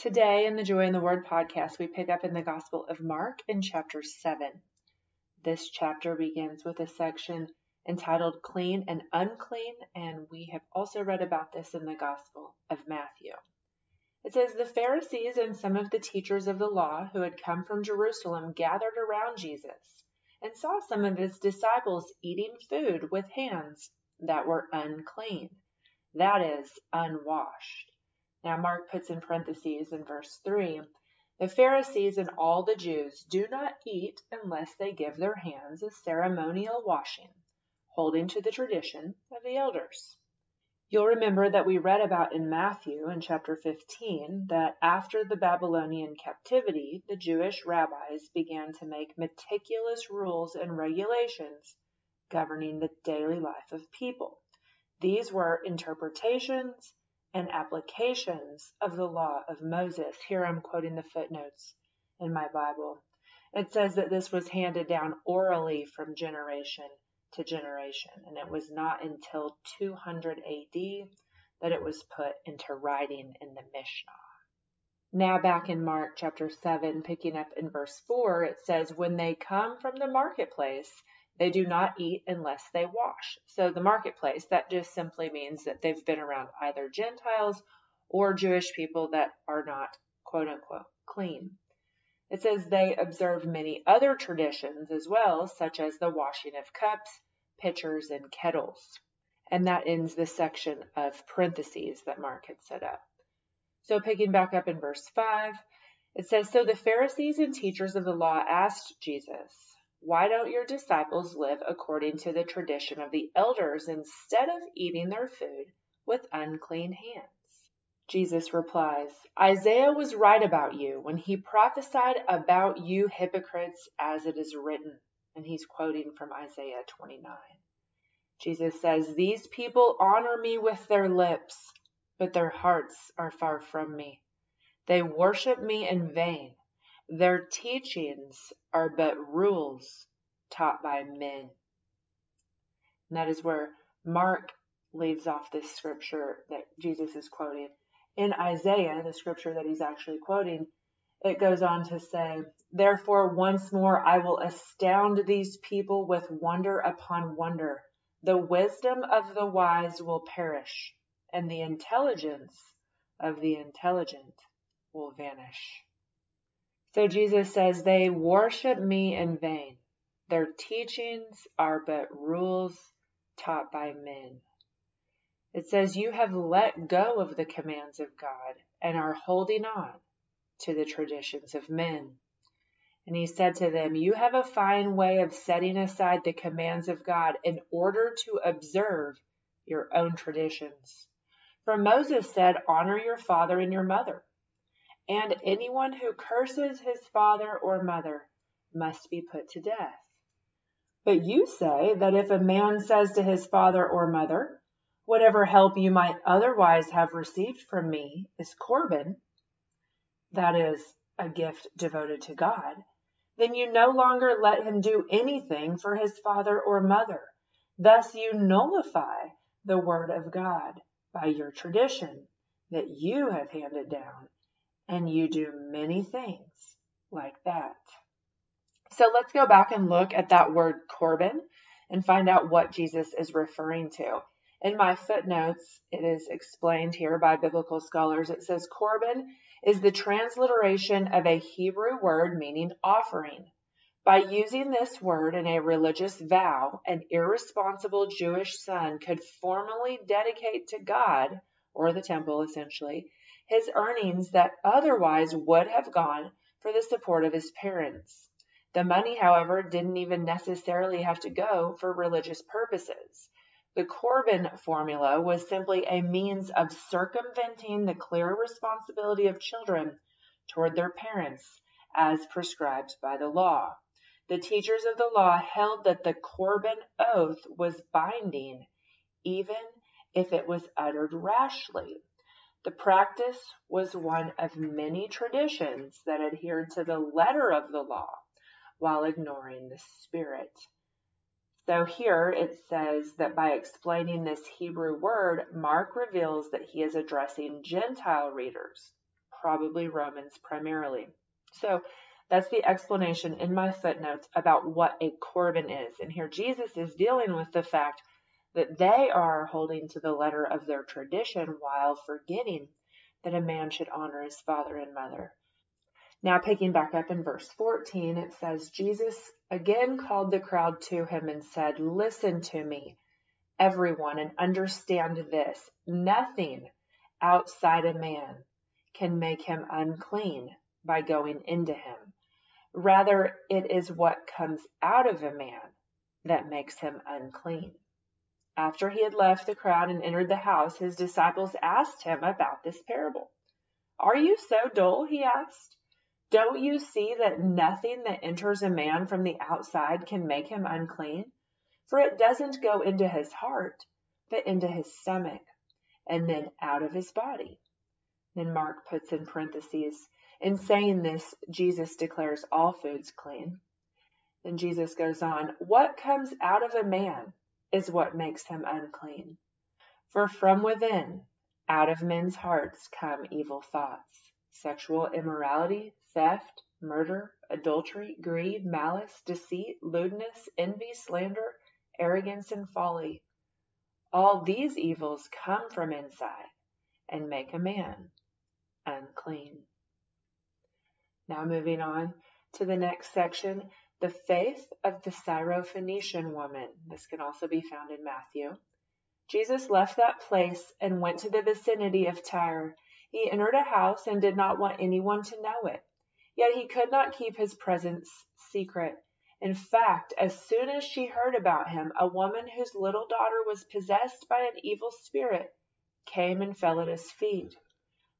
Today in the Joy in the Word podcast, we pick up in the Gospel of Mark in chapter 7. This chapter begins with a section entitled Clean and Unclean, and we have also read about this in the Gospel of Matthew. It says, The Pharisees and some of the teachers of the law who had come from Jerusalem gathered around Jesus and saw some of his disciples eating food with hands that were unclean, that is, unwashed. Now, Mark puts in parentheses in verse 3 The Pharisees and all the Jews do not eat unless they give their hands a ceremonial washing, holding to the tradition of the elders. You'll remember that we read about in Matthew in chapter 15 that after the Babylonian captivity, the Jewish rabbis began to make meticulous rules and regulations governing the daily life of people. These were interpretations and applications of the law of Moses. Here I'm quoting the footnotes in my Bible. It says that this was handed down orally from generation to generation, and it was not until 200 AD that it was put into writing in the Mishnah. Now, back in Mark chapter 7, picking up in verse 4, it says, When they come from the marketplace, they do not eat unless they wash. So the marketplace, that just simply means that they've been around either Gentiles or Jewish people that are not quote unquote clean. It says they observe many other traditions as well, such as the washing of cups, pitchers, and kettles. And that ends the section of parentheses that Mark had set up. So picking back up in verse 5, it says, So the Pharisees and teachers of the law asked Jesus, why don't your disciples live according to the tradition of the elders instead of eating their food with unclean hands? Jesus replies, Isaiah was right about you when he prophesied about you hypocrites as it is written. And he's quoting from Isaiah 29. Jesus says, These people honor me with their lips, but their hearts are far from me. They worship me in vain. Their teachings are but rules taught by men. And that is where Mark leaves off this scripture that Jesus is quoting. In Isaiah, the scripture that he's actually quoting, it goes on to say, Therefore, once more I will astound these people with wonder upon wonder. The wisdom of the wise will perish, and the intelligence of the intelligent will vanish. So Jesus says, They worship me in vain. Their teachings are but rules taught by men. It says, You have let go of the commands of God and are holding on to the traditions of men. And he said to them, You have a fine way of setting aside the commands of God in order to observe your own traditions. For Moses said, Honor your father and your mother and anyone who curses his father or mother must be put to death. But you say that if a man says to his father or mother, Whatever help you might otherwise have received from me is Corban, that is, a gift devoted to God, then you no longer let him do anything for his father or mother. Thus you nullify the word of God by your tradition that you have handed down and you do many things like that. So let's go back and look at that word Corban and find out what Jesus is referring to. In my footnotes, it is explained here by biblical scholars. It says Corban is the transliteration of a Hebrew word meaning offering. By using this word in a religious vow, an irresponsible Jewish son could formally dedicate to God, or the temple essentially, his earnings that otherwise would have gone for the support of his parents. The money, however, didn't even necessarily have to go for religious purposes. The Corban formula was simply a means of circumventing the clear responsibility of children toward their parents as prescribed by the law. The teachers of the law held that the Corban oath was binding, even if it was uttered rashly. The practice was one of many traditions that adhered to the letter of the law while ignoring the spirit. So here it says that by explaining this Hebrew word, Mark reveals that he is addressing Gentile readers, probably Romans primarily. So that's the explanation in my footnotes about what a Corban is. And here Jesus is dealing with the fact that they are holding to the letter of their tradition while forgetting that a man should honor his father and mother. Now, picking back up in verse 14, it says, Jesus again called the crowd to him and said, Listen to me, everyone, and understand this. Nothing outside a man can make him unclean by going into him. Rather, it is what comes out of a man that makes him unclean. After he had left the crowd and entered the house, his disciples asked him about this parable. Are you so dull? he asked. Don't you see that nothing that enters a man from the outside can make him unclean? For it doesn't go into his heart, but into his stomach, and then out of his body. Then Mark puts in parentheses, in saying this, Jesus declares all foods clean. Then Jesus goes on, What comes out of a man is what makes him unclean. For from within, out of men's hearts, come evil thoughts, sexual immorality, theft, murder, adultery, greed, malice, deceit, lewdness, envy, slander, arrogance, and folly. All these evils come from inside and make a man unclean. Now, moving on to the next section, the faith of the Syrophoenician woman. This can also be found in Matthew. Jesus left that place and went to the vicinity of Tyre. He entered a house and did not want anyone to know it. Yet he could not keep his presence secret. In fact, as soon as she heard about him, a woman whose little daughter was possessed by an evil spirit came and fell at his feet.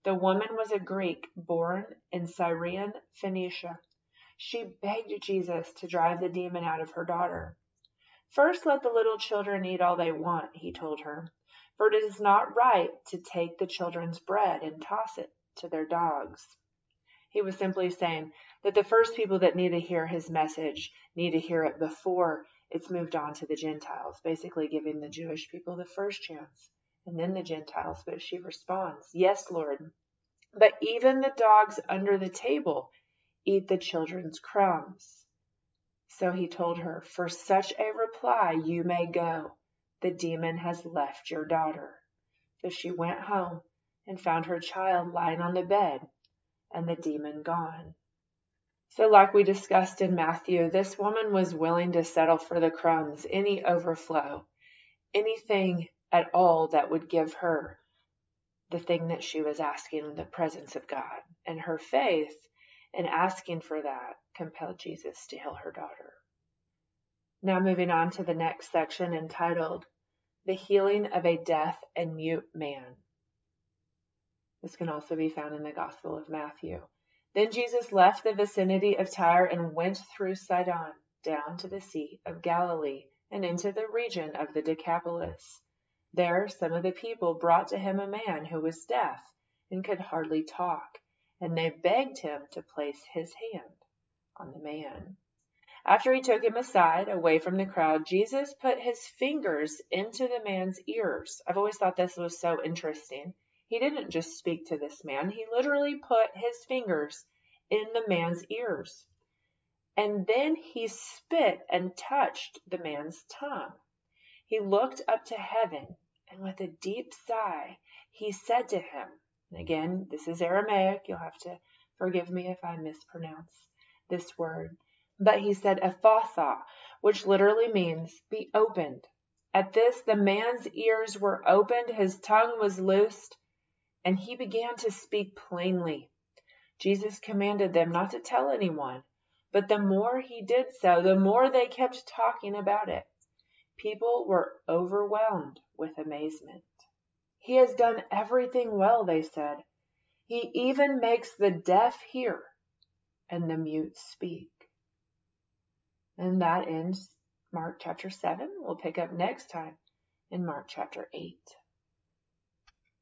The woman was a Greek born in Syrian Phoenicia. She begged Jesus to drive the demon out of her daughter. First let the little children eat all they want, he told her, for it is not right to take the children's bread and toss it to their dogs. He was simply saying that the first people that need to hear his message need to hear it before it's moved on to the Gentiles, basically giving the Jewish people the first chance and then the Gentiles. But she responds, Yes, Lord. But even the dogs under the table eat the children's crumbs. So he told her, For such a reply you may go. The demon has left your daughter. So she went home and found her child lying on the bed and the demon gone. So, like we discussed in Matthew, this woman was willing to settle for the crumbs, any overflow, anything at all that would give her the thing that she was asking in the presence of God. And her faith in asking for that compelled Jesus to heal her daughter. Now, moving on to the next section entitled The Healing of a Deaf and Mute Man. This can also be found in the Gospel of Matthew. Then Jesus left the vicinity of Tyre and went through Sidon down to the Sea of Galilee and into the region of the Decapolis. There some of the people brought to him a man who was deaf and could hardly talk, and they begged him to place his hand on the man. After he took him aside, away from the crowd, Jesus put his fingers into the man's ears. I've always thought this was so interesting. He didn't just speak to this man, he literally put his fingers in the man's ears. And then he spit and touched the man's tongue. He looked up to heaven, and with a deep sigh, he said to him, again, this is Aramaic, you'll have to forgive me if I mispronounce this word, but he said Ephphatha, which literally means be opened. At this, the man's ears were opened, his tongue was loosed, and he began to speak plainly. Jesus commanded them not to tell anyone, but the more he did so, the more they kept talking about it. People were overwhelmed with amazement. He has done everything well, they said. He even makes the deaf hear and the mute speak. And that ends Mark chapter 7. We'll pick up next time in Mark chapter 8.